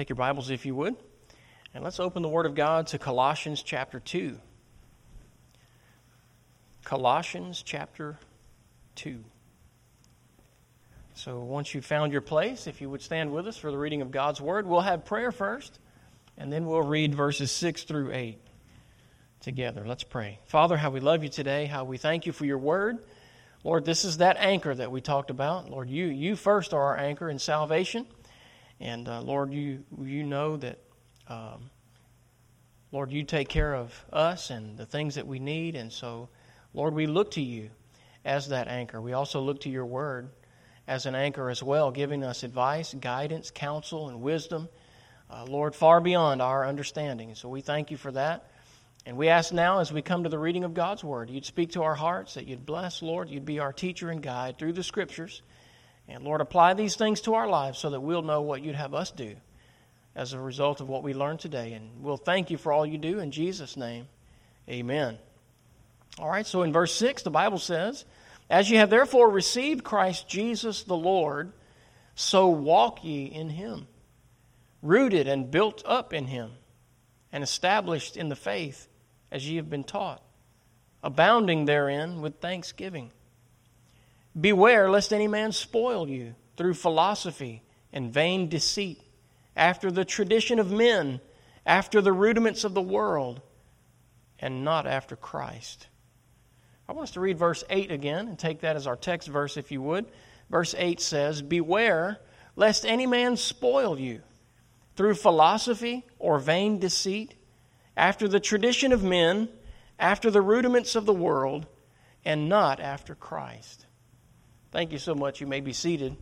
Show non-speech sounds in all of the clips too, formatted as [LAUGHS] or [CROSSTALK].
Take your Bibles if you would, and let's open the Word of God to Colossians chapter 2. Colossians chapter 2. So once you've found your place, if you would stand with us for the reading of God's Word, we'll have prayer first, and then we'll read verses 6 through 8 together. Let's pray. Father, how we love you today, how we thank you for your Word. Lord, this is that anchor that we talked about. Lord, you, you first are our anchor in salvation. And uh, Lord, you, you know that, um, Lord, you take care of us and the things that we need. And so, Lord, we look to you as that anchor. We also look to your word as an anchor as well, giving us advice, guidance, counsel, and wisdom, uh, Lord, far beyond our understanding. So we thank you for that. And we ask now, as we come to the reading of God's Word, you'd speak to our hearts, that you'd bless, Lord, you'd be our teacher and guide through the Scriptures. And Lord, apply these things to our lives so that we'll know what you'd have us do as a result of what we learned today. And we'll thank you for all you do in Jesus' name. Amen. All right, so in verse 6, the Bible says, As ye have therefore received Christ Jesus the Lord, so walk ye in him, rooted and built up in him, and established in the faith as ye have been taught, abounding therein with thanksgiving. Beware lest any man spoil you through philosophy and vain deceit, after the tradition of men, after the rudiments of the world, and not after Christ. I want us to read verse 8 again and take that as our text verse, if you would. Verse 8 says, Beware lest any man spoil you through philosophy or vain deceit, after the tradition of men, after the rudiments of the world, and not after Christ. Thank you so much. You may be seated.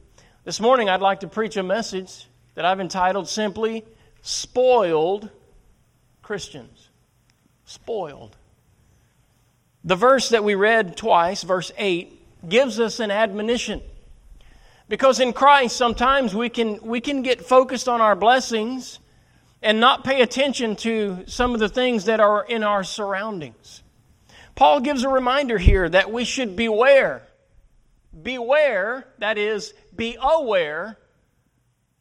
This morning, I'd like to preach a message that I've entitled simply Spoiled Christians. Spoiled. The verse that we read twice, verse 8, gives us an admonition. Because in Christ, sometimes we can, we can get focused on our blessings and not pay attention to some of the things that are in our surroundings. Paul gives a reminder here that we should beware. Beware, that is, be aware,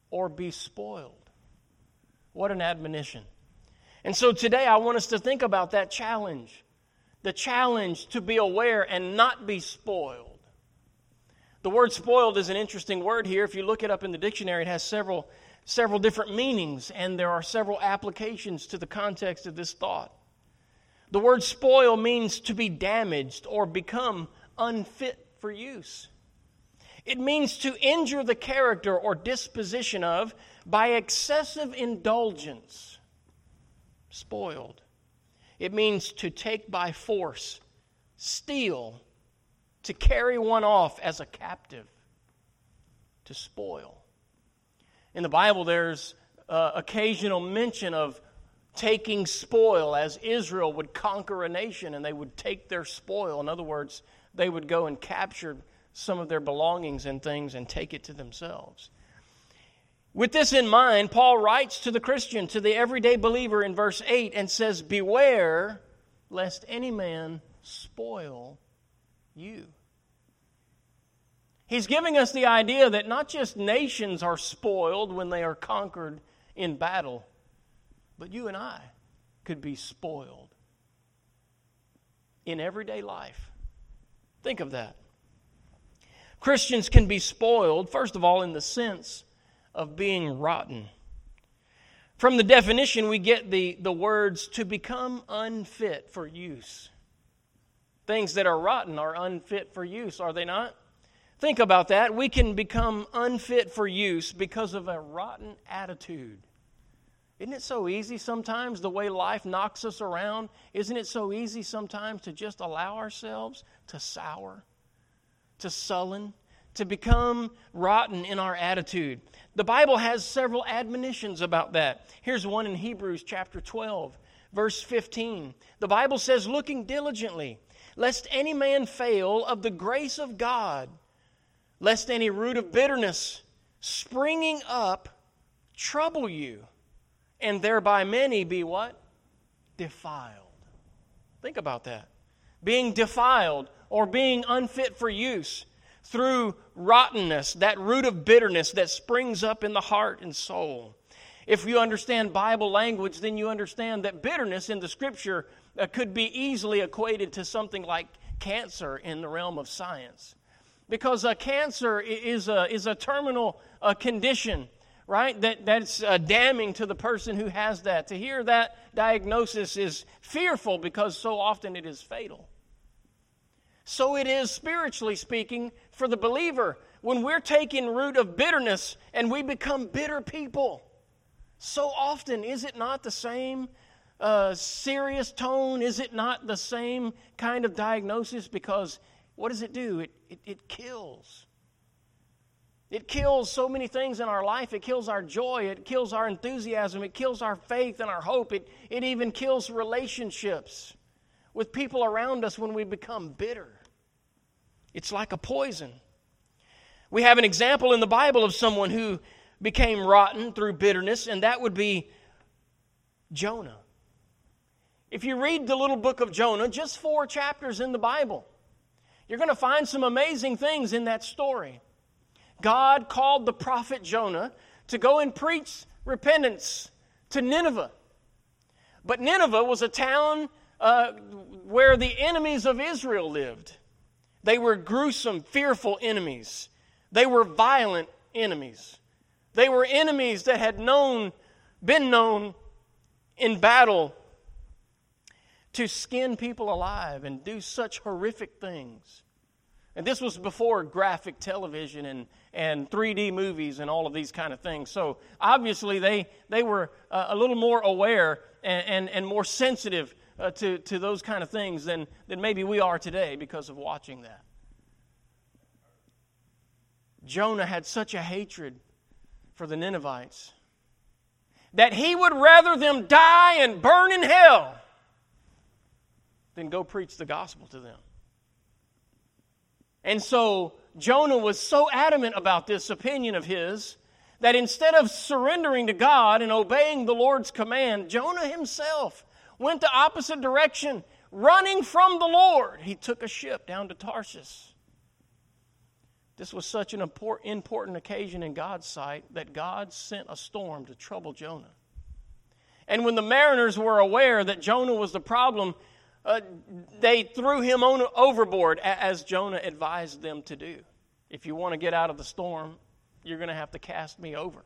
or be spoiled. What an admonition. And so today I want us to think about that challenge the challenge to be aware and not be spoiled. The word spoiled is an interesting word here. If you look it up in the dictionary, it has several several different meanings, and there are several applications to the context of this thought. The word spoil means to be damaged or become unfit for use. It means to injure the character or disposition of by excessive indulgence. Spoiled. It means to take by force, steal, to carry one off as a captive, to spoil. In the Bible, there's uh, occasional mention of taking spoil as Israel would conquer a nation and they would take their spoil. In other words, they would go and capture some of their belongings and things and take it to themselves. With this in mind, Paul writes to the Christian, to the everyday believer in verse 8, and says, Beware lest any man spoil you. He's giving us the idea that not just nations are spoiled when they are conquered in battle, but you and I could be spoiled in everyday life. Think of that. Christians can be spoiled, first of all, in the sense of being rotten. From the definition, we get the, the words to become unfit for use. Things that are rotten are unfit for use, are they not? Think about that. We can become unfit for use because of a rotten attitude. Isn't it so easy sometimes the way life knocks us around? Isn't it so easy sometimes to just allow ourselves to sour, to sullen, to become rotten in our attitude? The Bible has several admonitions about that. Here's one in Hebrews chapter 12, verse 15. The Bible says, Looking diligently, lest any man fail of the grace of God lest any root of bitterness springing up trouble you, and thereby many be what? Defiled. Think about that. Being defiled or being unfit for use through rottenness, that root of bitterness that springs up in the heart and soul. If you understand Bible language, then you understand that bitterness in the scripture uh, could be easily equated to something like cancer in the realm of science. Because uh, cancer is a, is a terminal uh, condition, right? That, that's uh, damning to the person who has that. To hear that diagnosis is fearful because so often it is fatal. So it is, spiritually speaking, for the believer when we're taking root of bitterness and we become bitter people. So often, is it not the same uh, serious tone? Is it not the same kind of diagnosis? Because what does it do? It, it, it kills. It kills so many things in our life. It kills our joy. It kills our enthusiasm. It kills our faith and our hope. It, it even kills relationships with people around us when we become bitter. It's like a poison. We have an example in the Bible of someone who became rotten through bitterness, and that would be Jonah. If you read the little book of Jonah, just four chapters in the Bible, you're going to find some amazing things in that story. God called the prophet Jonah to go and preach repentance to Nineveh. But Nineveh was a town uh, where the enemies of Israel lived. They were gruesome, fearful enemies. They were violent enemies. They were enemies that had known, been known in battle to skin people alive and do such horrific things. And this was before graphic television and, and 3D movies and all of these kind of things. So obviously they, they were uh, a little more aware and, and, and more sensitive uh, to, to those kind of things than, than maybe we are today because of watching that. Jonah had such a hatred for the Ninevites that he would rather them die and burn in hell than go preach the gospel to them. And so Jonah was so adamant about this opinion of his that instead of surrendering to God and obeying the Lord's command, Jonah himself went the opposite direction, running from the Lord. He took a ship down to Tarshish this was such an important occasion in God's sight that God sent a storm to trouble Jonah. And when the mariners were aware that Jonah was the problem, uh, they threw him on, overboard as Jonah advised them to do. If you want to get out of the storm, you're going to have to cast me over.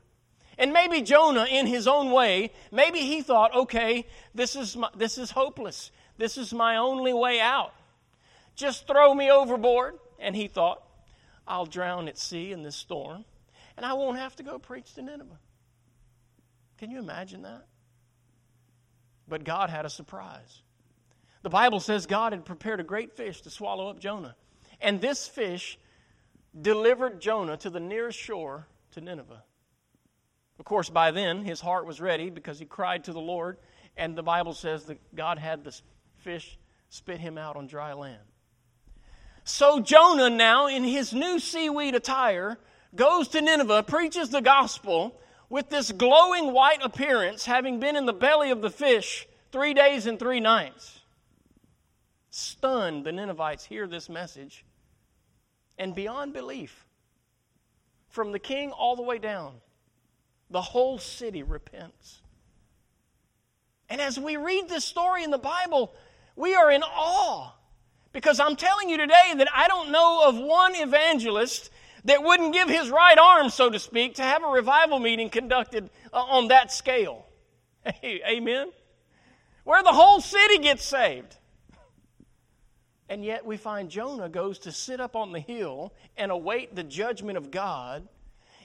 And maybe Jonah, in his own way, maybe he thought, okay, this is, my, this is hopeless. This is my only way out. Just throw me overboard. And he thought, I'll drown at sea in this storm, and I won't have to go preach to Nineveh. Can you imagine that? But God had a surprise. The Bible says God had prepared a great fish to swallow up Jonah. And this fish delivered Jonah to the nearest shore to Nineveh. Of course, by then, his heart was ready because he cried to the Lord, and the Bible says that God had the fish spit him out on dry land. So Jonah, now in his new seaweed attire, goes to Nineveh, preaches the gospel with this glowing white appearance, having been in the belly of the fish three days and three nights. Stunned, the Ninevites hear this message, and beyond belief, from the king all the way down, the whole city repents. And as we read this story in the Bible, we are in awe because I'm telling you today that I don't know of one evangelist that wouldn't give his right arm, so to speak, to have a revival meeting conducted uh, on that scale. [LAUGHS] Amen? Where the whole city gets saved. And yet we find Jonah goes to sit up on the hill and await the judgment of God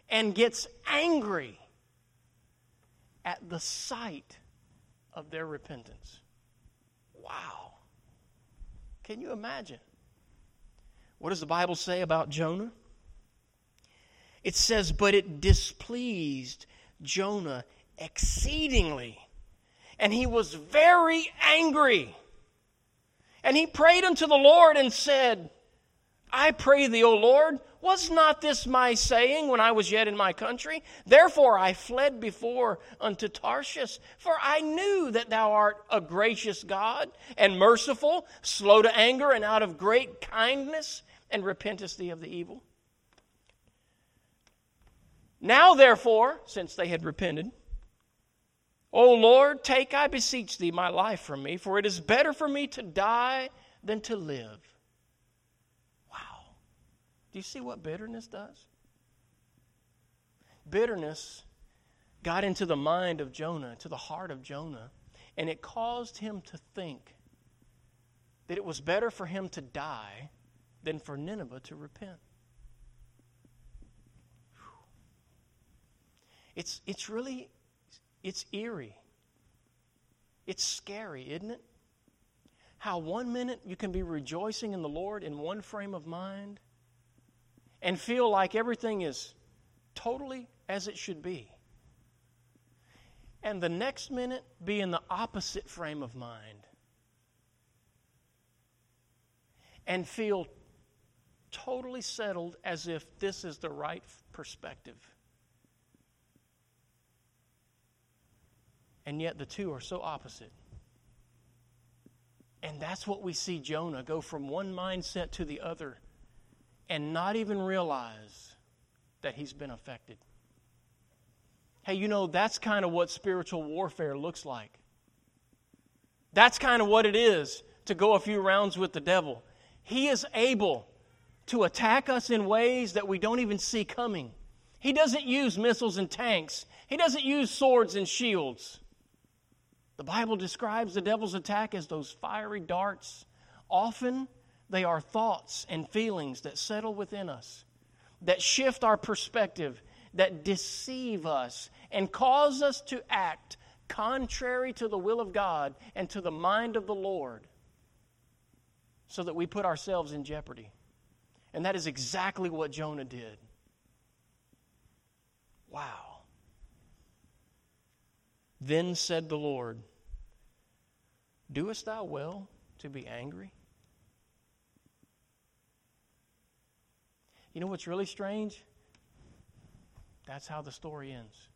and gets angry at the sight of their repentance. Wow. Can you imagine? What does the Bible say about Jonah? It says, But it displeased Jonah exceedingly, and he was very angry. And he prayed unto the Lord and said, I pray thee, O Lord, was not this my saying when I was yet in my country? Therefore I fled before unto Tarshish, for I knew that thou art a gracious God and merciful, slow to anger, and out of great kindness, and repentest thee of the evil. Now, therefore, since they had repented, O Lord, take, I beseech thee, my life from me, for it is better for me to die than to live. Wow. Do you see what bitterness does? Bitterness got into the mind of Jonah, to the heart of Jonah, and it caused him to think that it was better for him to die than for Nineveh to repent. It's, it's really, it's eerie. It's scary, isn't it? How one minute you can be rejoicing in the Lord in one frame of mind and feel like everything is totally as it should be. And the next minute be in the opposite frame of mind and feel totally settled as if this is the right perspective. And yet the two are so opposite. And that's what we see Jonah go from one mindset to the other and not even realize that he's been affected. Hey, you know, that's kind of what spiritual warfare looks like. That's kind of what it is to go a few rounds with the devil. He is able to attack us in ways that we don't even see coming. He doesn't use missiles and tanks, he doesn't use swords and shields. The Bible describes the devil's attack as those fiery darts. Often, they are thoughts and feelings that settle within us, that shift our perspective, that deceive us, and cause us to act contrary to the will of God and to the mind of the Lord, so that we put ourselves in jeopardy. And that is exactly what Jonah did. Wow. Then said the Lord, Doest thou well to be angry? You know what's really strange? That's how the story ends.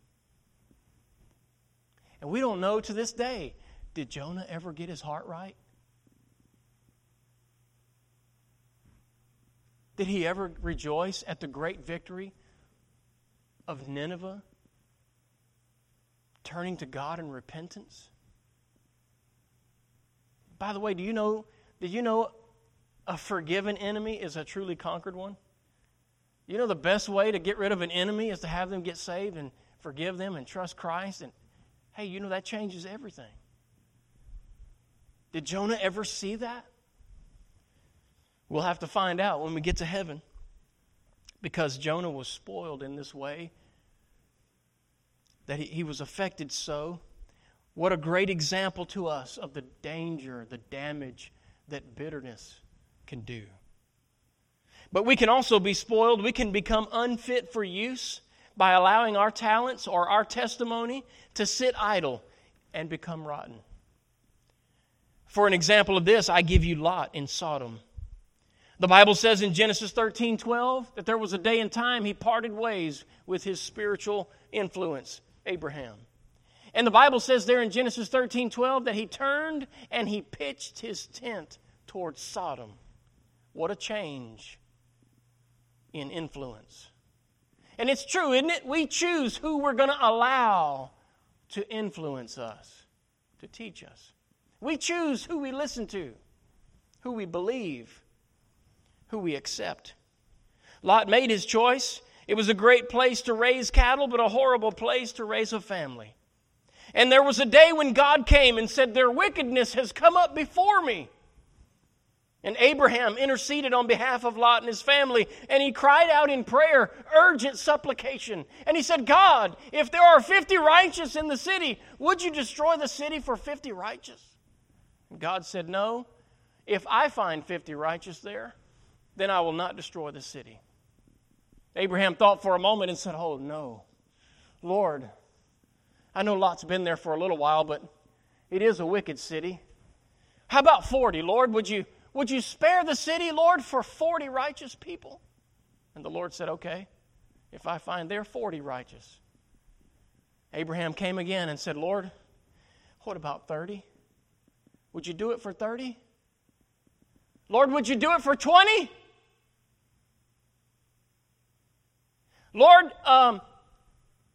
And we don't know to this day did Jonah ever get his heart right? Did he ever rejoice at the great victory of Nineveh turning to God in repentance? By the way, do you know, did you know a forgiven enemy is a truly conquered one? You know the best way to get rid of an enemy is to have them get saved and forgive them and trust Christ. And hey, you know that changes everything. Did Jonah ever see that? We'll have to find out when we get to heaven because Jonah was spoiled in this way that he, he was affected so. What a great example to us of the danger, the damage that bitterness can do. But we can also be spoiled. We can become unfit for use by allowing our talents or our testimony to sit idle and become rotten. For an example of this, I give you Lot in Sodom. The Bible says in Genesis 13 12 that there was a day and time he parted ways with his spiritual influence. Abraham. And the Bible says there in Genesis 13 12 that he turned and he pitched his tent towards Sodom. What a change in influence. And it's true, isn't it? We choose who we're going to allow to influence us, to teach us. We choose who we listen to, who we believe, who we accept. Lot made his choice. It was a great place to raise cattle, but a horrible place to raise a family. And there was a day when God came and said, Their wickedness has come up before me. And Abraham interceded on behalf of Lot and his family, and he cried out in prayer, urgent supplication. And he said, God, if there are 50 righteous in the city, would you destroy the city for 50 righteous? And God said, No. If I find 50 righteous there, then I will not destroy the city. Abraham thought for a moment and said, Oh, no. Lord, I know Lot's been there for a little while, but it is a wicked city. How about 40, Lord? Would you, would you spare the city, Lord, for 40 righteous people? And the Lord said, Okay, if I find there 40 righteous. Abraham came again and said, Lord, what about 30? Would you do it for 30? Lord, would you do it for 20? Lord, um,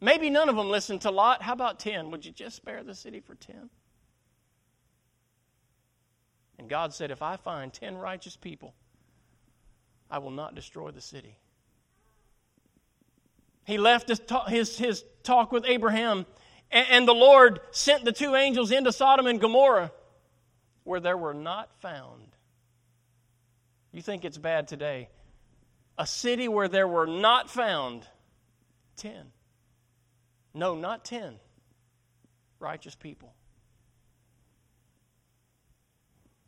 Maybe none of them listened to Lot. How about 10? Would you just spare the city for 10? And God said, If I find 10 righteous people, I will not destroy the city. He left his, talk, his, his talk with Abraham, and, and the Lord sent the two angels into Sodom and Gomorrah, where there were not found. You think it's bad today? A city where there were not found 10. No, not 10 righteous people.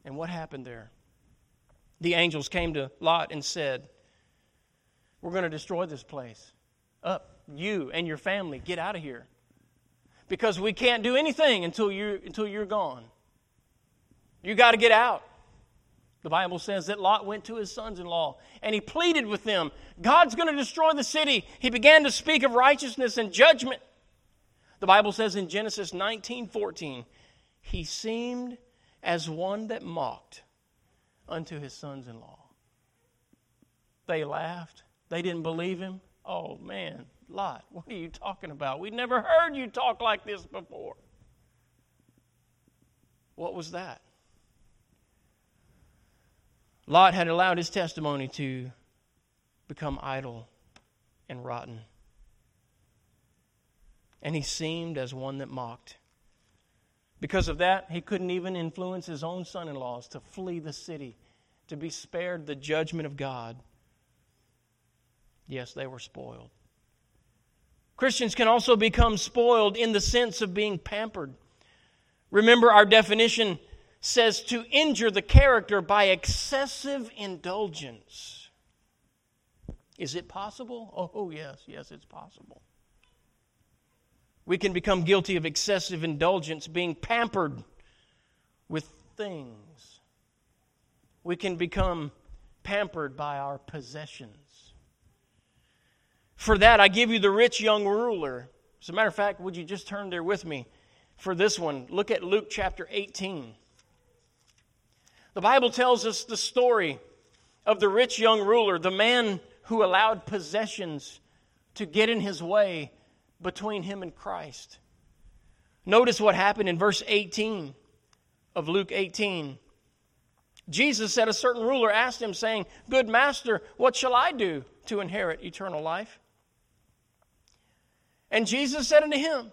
And what happened there? The angels came to Lot and said, We're going to destroy this place. Up, you and your family, get out of here. Because we can't do anything until, you, until you're gone. You got to get out. The Bible says that Lot went to his sons in law and he pleaded with them God's going to destroy the city. He began to speak of righteousness and judgment. The Bible says in Genesis 19 14, he seemed as one that mocked unto his sons in law. They laughed. They didn't believe him. Oh, man, Lot, what are you talking about? We never heard you talk like this before. What was that? Lot had allowed his testimony to become idle and rotten. And he seemed as one that mocked. Because of that, he couldn't even influence his own son in laws to flee the city, to be spared the judgment of God. Yes, they were spoiled. Christians can also become spoiled in the sense of being pampered. Remember, our definition says to injure the character by excessive indulgence. Is it possible? Oh, yes, yes, it's possible. We can become guilty of excessive indulgence, being pampered with things. We can become pampered by our possessions. For that, I give you the rich young ruler. As a matter of fact, would you just turn there with me for this one? Look at Luke chapter 18. The Bible tells us the story of the rich young ruler, the man who allowed possessions to get in his way between him and Christ. Notice what happened in verse 18 of Luke 18. Jesus said, A certain ruler asked him, saying, Good master, what shall I do to inherit eternal life? And Jesus said unto him,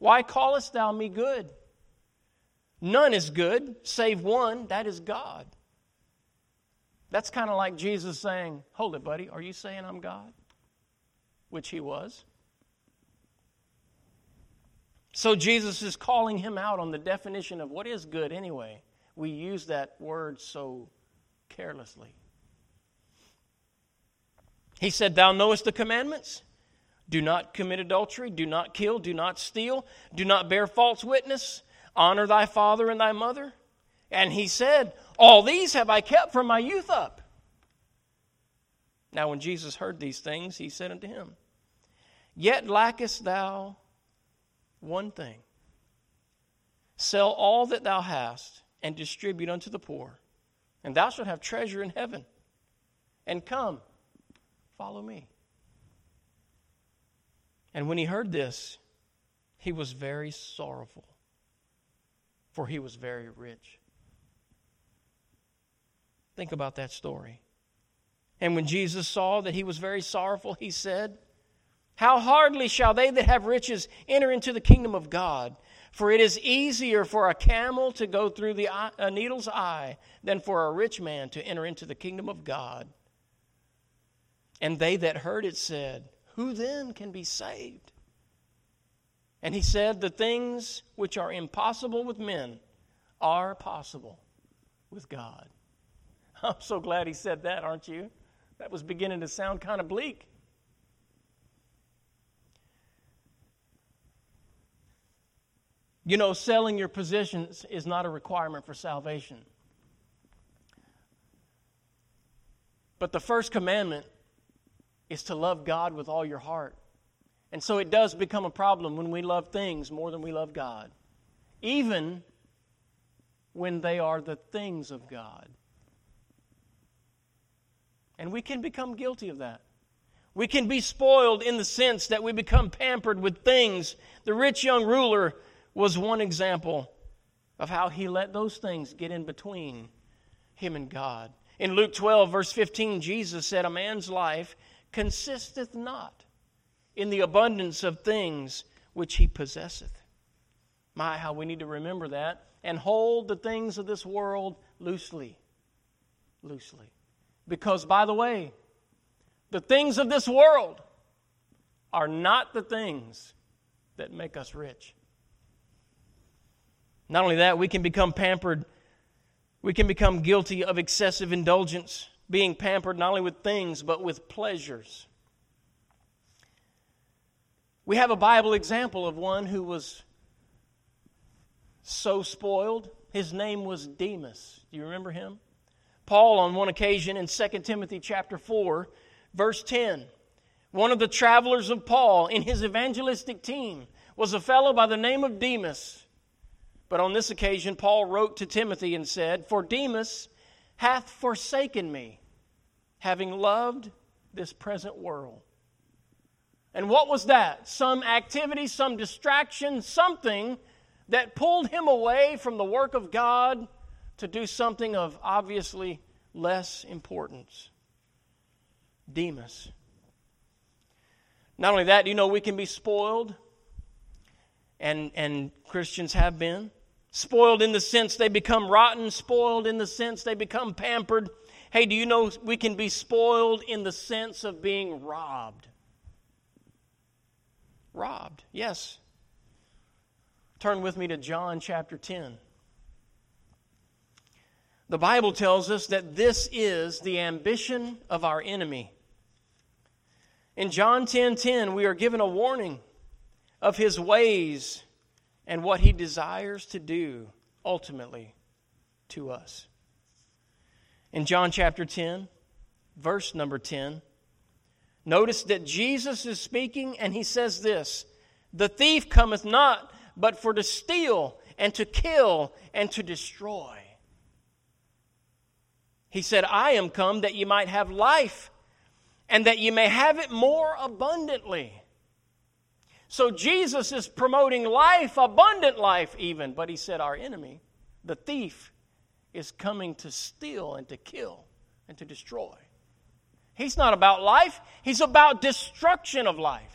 Why callest thou me good? None is good save one, that is God. That's kind of like Jesus saying, Hold it, buddy, are you saying I'm God? Which he was. So Jesus is calling him out on the definition of what is good anyway. We use that word so carelessly. He said, Thou knowest the commandments? Do not commit adultery, do not kill, do not steal, do not bear false witness, honor thy father and thy mother. And he said, All these have I kept from my youth up. Now, when Jesus heard these things, he said unto him, Yet lackest thou one thing sell all that thou hast and distribute unto the poor, and thou shalt have treasure in heaven. And come, follow me. And when he heard this, he was very sorrowful, for he was very rich. Think about that story. And when Jesus saw that he was very sorrowful, he said, how hardly shall they that have riches enter into the kingdom of God? For it is easier for a camel to go through the eye, a needle's eye than for a rich man to enter into the kingdom of God. And they that heard it said, Who then can be saved? And he said, The things which are impossible with men are possible with God. [LAUGHS] I'm so glad he said that, aren't you? That was beginning to sound kind of bleak. You know, selling your positions is not a requirement for salvation. But the first commandment is to love God with all your heart. And so it does become a problem when we love things more than we love God, even when they are the things of God. And we can become guilty of that. We can be spoiled in the sense that we become pampered with things. The rich young ruler was one example of how he let those things get in between him and God. In Luke 12, verse 15, Jesus said, A man's life consisteth not in the abundance of things which he possesseth. My, how we need to remember that and hold the things of this world loosely. Loosely. Because, by the way, the things of this world are not the things that make us rich. Not only that, we can become pampered. We can become guilty of excessive indulgence, being pampered not only with things, but with pleasures. We have a Bible example of one who was so spoiled. His name was Demas. Do you remember him? Paul, on one occasion in 2 Timothy chapter 4, verse 10, one of the travelers of Paul in his evangelistic team was a fellow by the name of Demas. But on this occasion, Paul wrote to Timothy and said, For Demas hath forsaken me, having loved this present world. And what was that? Some activity, some distraction, something that pulled him away from the work of God to do something of obviously less importance. Demas. Not only that, you know we can be spoiled, and, and Christians have been. Spoiled in the sense they become rotten, spoiled in the sense they become pampered. Hey, do you know we can be spoiled in the sense of being robbed? Robbed, yes. Turn with me to John chapter 10. The Bible tells us that this is the ambition of our enemy. In John 10:10, 10, 10, we are given a warning of his ways and what he desires to do ultimately to us. In John chapter 10, verse number 10, notice that Jesus is speaking and he says this The thief cometh not but for to steal and to kill and to destroy. He said, I am come that you might have life and that you may have it more abundantly. So Jesus is promoting life, abundant life, even. But he said, Our enemy, the thief, is coming to steal and to kill and to destroy. He's not about life, he's about destruction of life.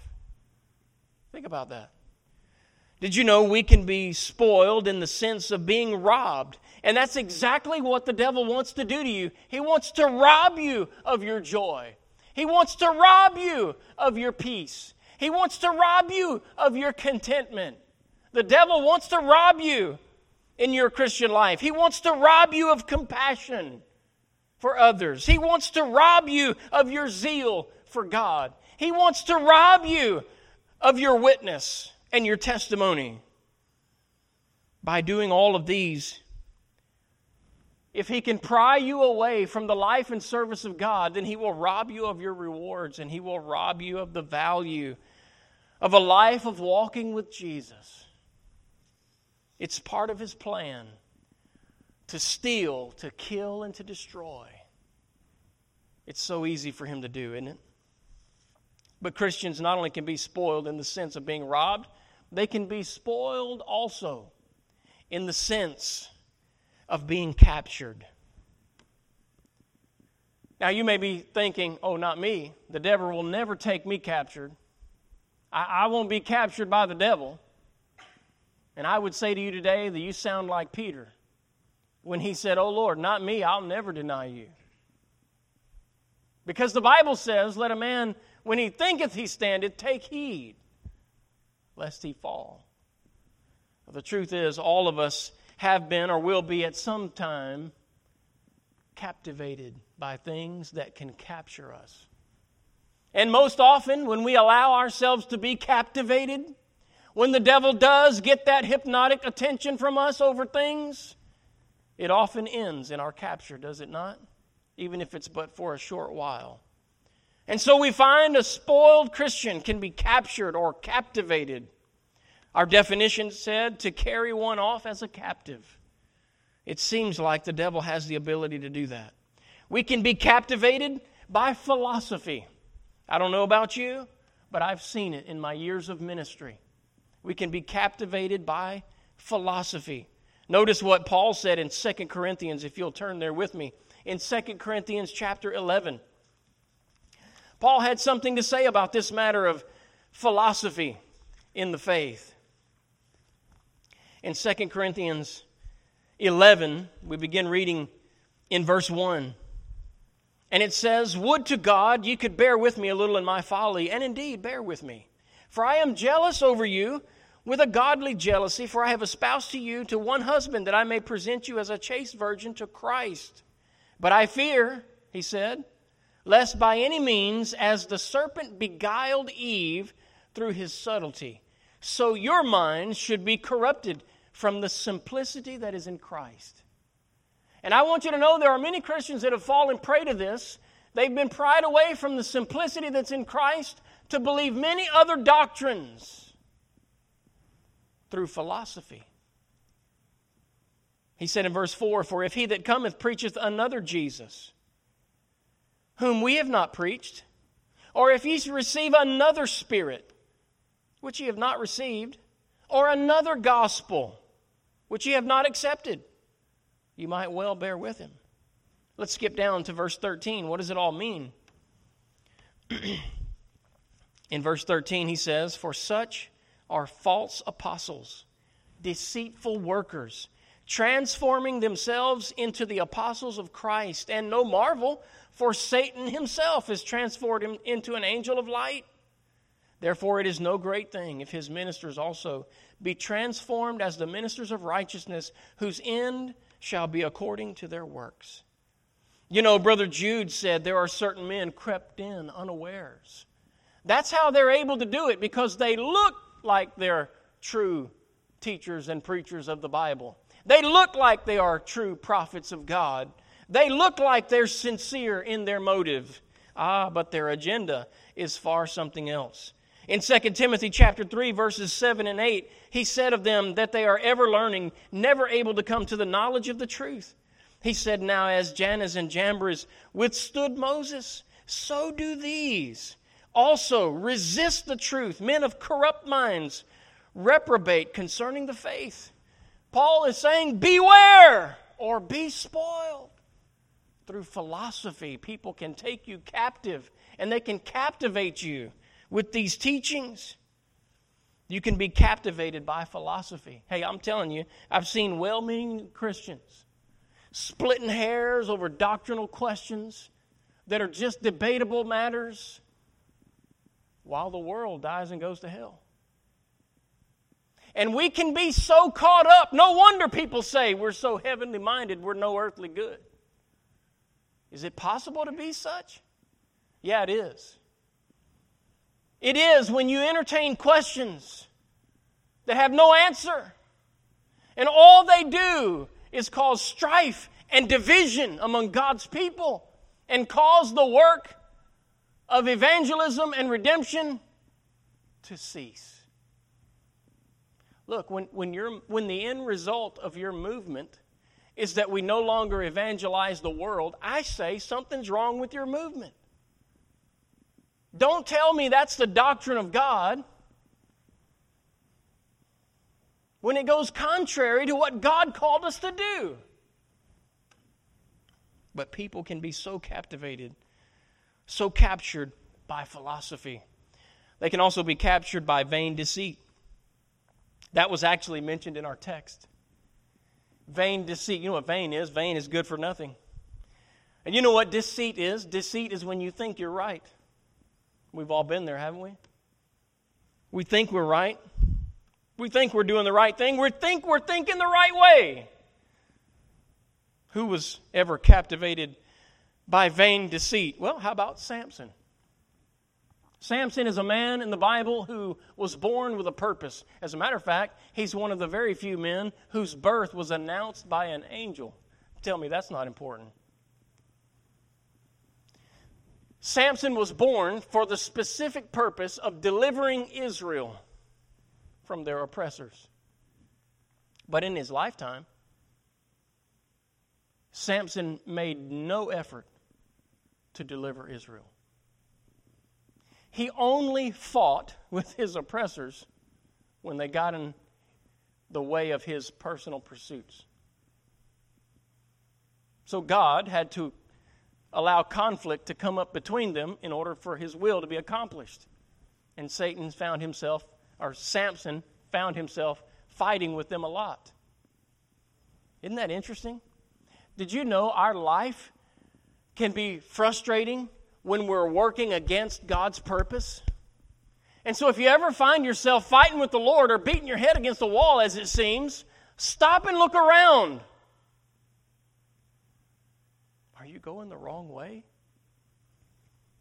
Think about that. Did you know we can be spoiled in the sense of being robbed? And that's exactly what the devil wants to do to you. He wants to rob you of your joy. He wants to rob you of your peace. He wants to rob you of your contentment. The devil wants to rob you in your Christian life. He wants to rob you of compassion for others. He wants to rob you of your zeal for God. He wants to rob you of your witness and your testimony. By doing all of these, if he can pry you away from the life and service of God, then he will rob you of your rewards and he will rob you of the value of a life of walking with Jesus. It's part of his plan to steal, to kill, and to destroy. It's so easy for him to do, isn't it? But Christians not only can be spoiled in the sense of being robbed, they can be spoiled also in the sense of being captured. Now, you may be thinking, oh, not me. The devil will never take me captured. I, I won't be captured by the devil. And I would say to you today that you sound like Peter when he said, Oh Lord, not me, I'll never deny you. Because the Bible says, Let a man, when he thinketh he standeth, take heed lest he fall. The truth is, all of us have been or will be at some time captivated by things that can capture us. And most often, when we allow ourselves to be captivated, when the devil does get that hypnotic attention from us over things, it often ends in our capture, does it not? Even if it's but for a short while. And so we find a spoiled Christian can be captured or captivated. Our definition said to carry one off as a captive. It seems like the devil has the ability to do that. We can be captivated by philosophy. I don't know about you, but I've seen it in my years of ministry. We can be captivated by philosophy. Notice what Paul said in 2 Corinthians, if you'll turn there with me. In 2 Corinthians chapter 11, Paul had something to say about this matter of philosophy in the faith. In 2 Corinthians 11, we begin reading in verse 1. And it says, Would to God you could bear with me a little in my folly, and indeed bear with me. For I am jealous over you with a godly jealousy, for I have espoused to you to one husband, that I may present you as a chaste virgin to Christ. But I fear, he said, lest by any means, as the serpent beguiled Eve through his subtlety, so your minds should be corrupted from the simplicity that is in Christ. And I want you to know there are many Christians that have fallen prey to this. They've been pried away from the simplicity that's in Christ to believe many other doctrines through philosophy. He said in verse 4 For if he that cometh preacheth another Jesus, whom we have not preached, or if ye receive another Spirit, which ye have not received, or another gospel, which ye have not accepted, you might well bear with him. Let's skip down to verse 13. What does it all mean? [CLEARS THROAT] In verse 13, he says, For such are false apostles, deceitful workers, transforming themselves into the apostles of Christ. And no marvel, for Satan himself is transformed into an angel of light. Therefore, it is no great thing if his ministers also be transformed as the ministers of righteousness, whose end shall be according to their works. You know, Brother Jude said there are certain men crept in unawares. That's how they're able to do it because they look like they're true teachers and preachers of the Bible. They look like they are true prophets of God. They look like they're sincere in their motive. Ah, but their agenda is far something else. In 2 Timothy chapter 3 verses 7 and 8, he said of them that they are ever learning, never able to come to the knowledge of the truth. He said, "Now as Jannes and Jambres withstood Moses, so do these. Also resist the truth, men of corrupt minds, reprobate concerning the faith." Paul is saying, "Beware or be spoiled." Through philosophy, people can take you captive and they can captivate you with these teachings. You can be captivated by philosophy. Hey, I'm telling you, I've seen well meaning Christians splitting hairs over doctrinal questions that are just debatable matters while the world dies and goes to hell. And we can be so caught up. No wonder people say we're so heavenly minded, we're no earthly good. Is it possible to be such? Yeah, it is. It is when you entertain questions that have no answer. And all they do is cause strife and division among God's people and cause the work of evangelism and redemption to cease. Look, when, when, you're, when the end result of your movement is that we no longer evangelize the world, I say something's wrong with your movement. Don't tell me that's the doctrine of God when it goes contrary to what God called us to do. But people can be so captivated, so captured by philosophy. They can also be captured by vain deceit. That was actually mentioned in our text. Vain deceit. You know what vain is? Vain is good for nothing. And you know what deceit is? Deceit is when you think you're right. We've all been there, haven't we? We think we're right. We think we're doing the right thing. We think we're thinking the right way. Who was ever captivated by vain deceit? Well, how about Samson? Samson is a man in the Bible who was born with a purpose. As a matter of fact, he's one of the very few men whose birth was announced by an angel. Tell me that's not important. Samson was born for the specific purpose of delivering Israel from their oppressors. But in his lifetime, Samson made no effort to deliver Israel. He only fought with his oppressors when they got in the way of his personal pursuits. So God had to allow conflict to come up between them in order for his will to be accomplished. And Satan found himself, or Samson found himself fighting with them a lot. Isn't that interesting? Did you know our life can be frustrating when we're working against God's purpose? And so, if you ever find yourself fighting with the Lord or beating your head against the wall, as it seems, stop and look around. Are you going the wrong way?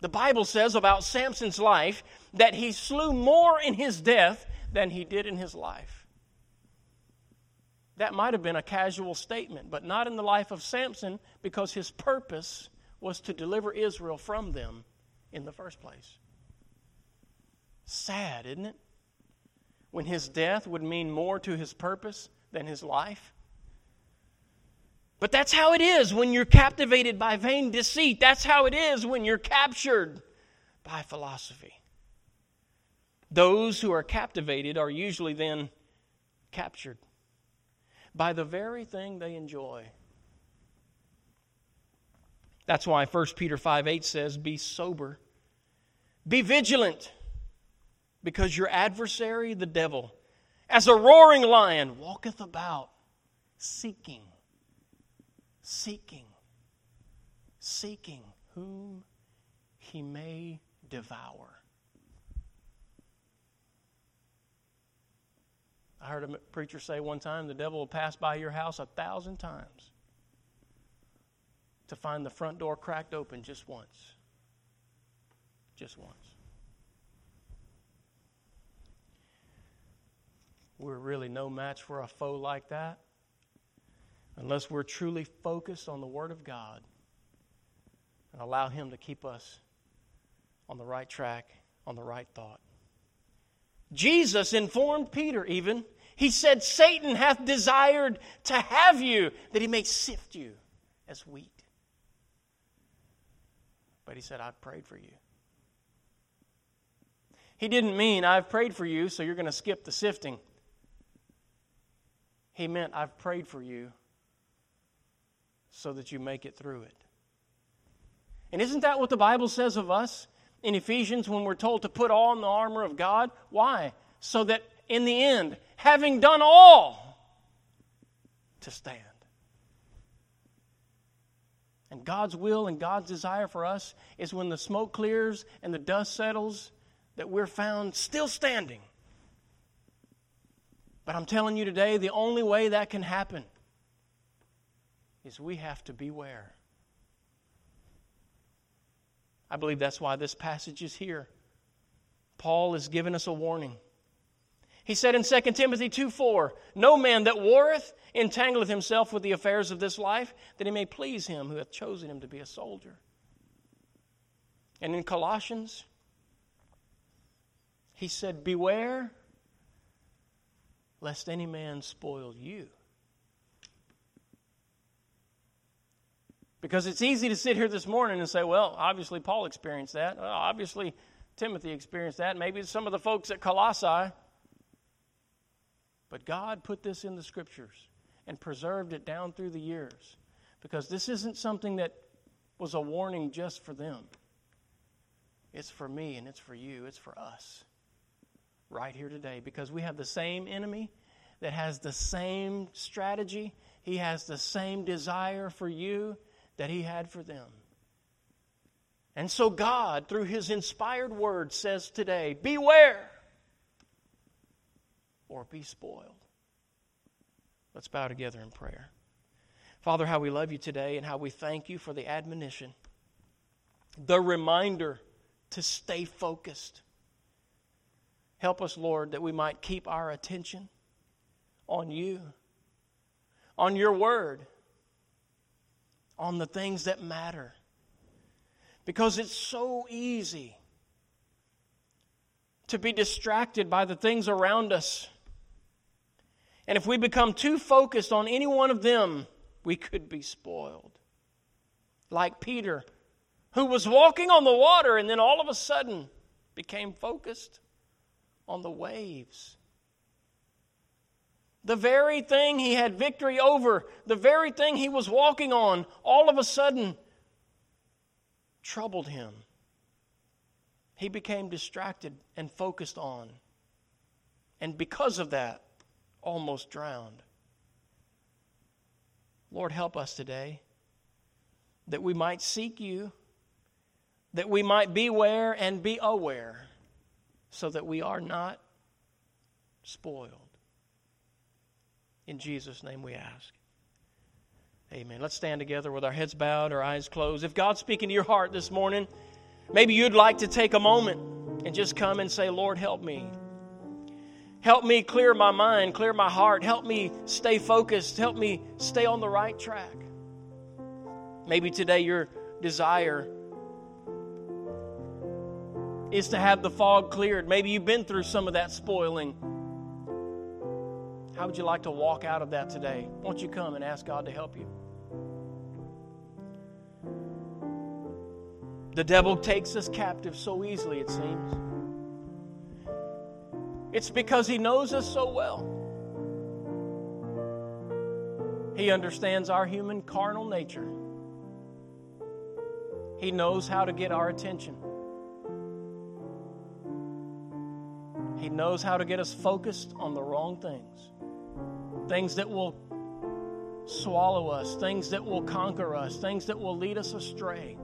The Bible says about Samson's life that he slew more in his death than he did in his life. That might have been a casual statement, but not in the life of Samson because his purpose was to deliver Israel from them in the first place. Sad, isn't it? When his death would mean more to his purpose than his life. But that's how it is when you're captivated by vain deceit. That's how it is when you're captured by philosophy. Those who are captivated are usually then captured by the very thing they enjoy. That's why 1 Peter 5 8 says, Be sober, be vigilant because your adversary, the devil, as a roaring lion, walketh about, seeking, seeking, seeking whom he may devour. I heard a preacher say one time the devil will pass by your house a thousand times to find the front door cracked open just once. Just once. We're really no match for a foe like that unless we're truly focused on the Word of God and allow Him to keep us on the right track, on the right thought. Jesus informed Peter, even. He said, Satan hath desired to have you, that he may sift you as wheat. But he said, I've prayed for you. He didn't mean, I've prayed for you, so you're going to skip the sifting. He meant, I've prayed for you so that you make it through it. And isn't that what the Bible says of us in Ephesians when we're told to put on the armor of God? Why? So that in the end, having done all, to stand. And God's will and God's desire for us is when the smoke clears and the dust settles, that we're found still standing. But I'm telling you today, the only way that can happen is we have to beware. I believe that's why this passage is here. Paul is giving us a warning. He said in 2 Timothy 2 4, No man that warreth entangleth himself with the affairs of this life, that he may please him who hath chosen him to be a soldier. And in Colossians, he said, Beware lest any man spoil you. Because it's easy to sit here this morning and say, well, obviously Paul experienced that. Well, obviously Timothy experienced that. Maybe some of the folks at Colossae. But God put this in the scriptures and preserved it down through the years. Because this isn't something that was a warning just for them. It's for me and it's for you. It's for us right here today because we have the same enemy that has the same strategy, he has the same desire for you that he had for them. And so, God, through his inspired word, says today beware or be spoiled. Let's bow together in prayer. Father, how we love you today and how we thank you for the admonition, the reminder to stay focused Help us, Lord, that we might keep our attention on you, on your word, on the things that matter. Because it's so easy to be distracted by the things around us. And if we become too focused on any one of them, we could be spoiled. Like Peter, who was walking on the water, and then all of a sudden, became focused on the waves. The very thing he had victory over, the very thing he was walking on, all of a sudden troubled him. He became distracted and focused on. And because of that, almost drowned. Lord, help us today that we might seek you, that we might beware and be aware, so that we are not spoiled. In Jesus' name we ask. Amen. Let's stand together with our heads bowed, our eyes closed. If God's speaking to your heart this morning, maybe you'd like to take a moment and just come and say, Lord, help me. Help me clear my mind, clear my heart. Help me stay focused. Help me stay on the right track. Maybe today your desire is to have the fog cleared. Maybe you've been through some of that spoiling. How would you like to walk out of that today? Won't you come and ask God to help you? The devil takes us captive so easily, it seems. It's because he knows us so well. He understands our human carnal nature. He knows how to get our attention. He knows how to get us focused on the wrong things things that will swallow us, things that will conquer us, things that will lead us astray.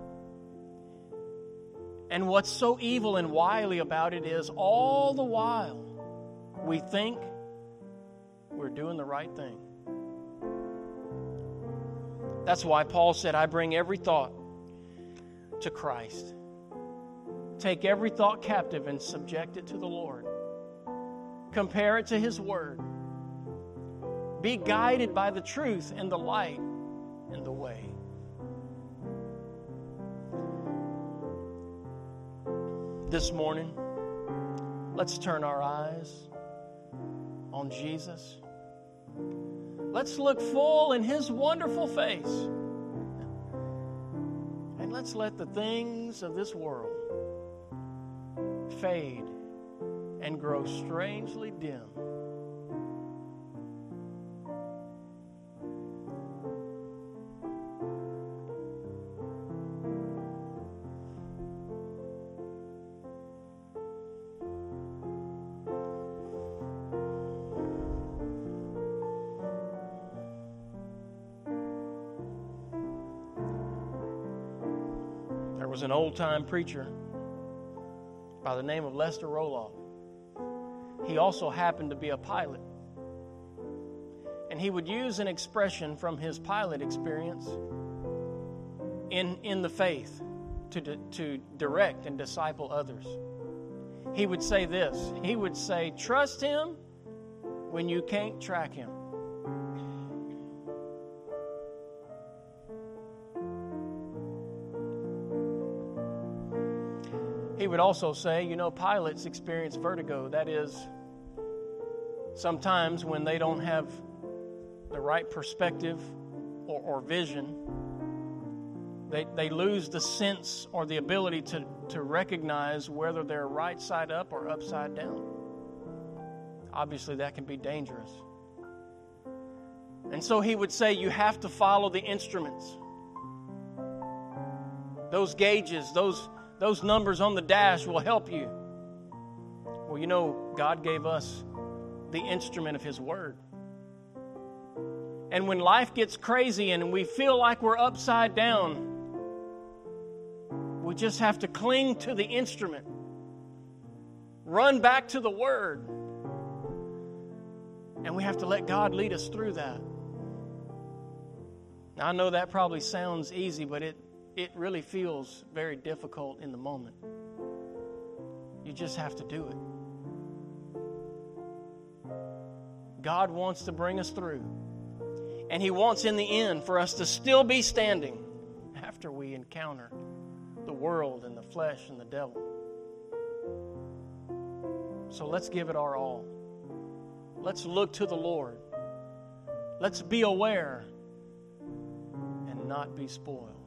And what's so evil and wily about it is all the while we think we're doing the right thing. That's why Paul said, I bring every thought to Christ. Take every thought captive and subject it to the Lord. Compare it to His Word. Be guided by the truth and the light and the way. This morning, let's turn our eyes on Jesus. Let's look full in His wonderful face. And let's let the things of this world fade and grow strangely dim an old time preacher by the name of Lester Roloff. He also happened to be a pilot. And he would use an expression from his pilot experience in, in the faith to, to direct and disciple others. He would say this He would say, Trust him when you can't track him. Would also say, you know, pilots experience vertigo. That is, sometimes when they don't have the right perspective or, or vision, they, they lose the sense or the ability to, to recognize whether they're right side up or upside down. Obviously, that can be dangerous. And so he would say, You have to follow the instruments. Those gauges, those those numbers on the dash will help you. Well, you know, God gave us the instrument of His Word. And when life gets crazy and we feel like we're upside down, we just have to cling to the instrument, run back to the Word, and we have to let God lead us through that. Now, I know that probably sounds easy, but it it really feels very difficult in the moment. You just have to do it. God wants to bring us through. And He wants in the end for us to still be standing after we encounter the world and the flesh and the devil. So let's give it our all. Let's look to the Lord. Let's be aware and not be spoiled.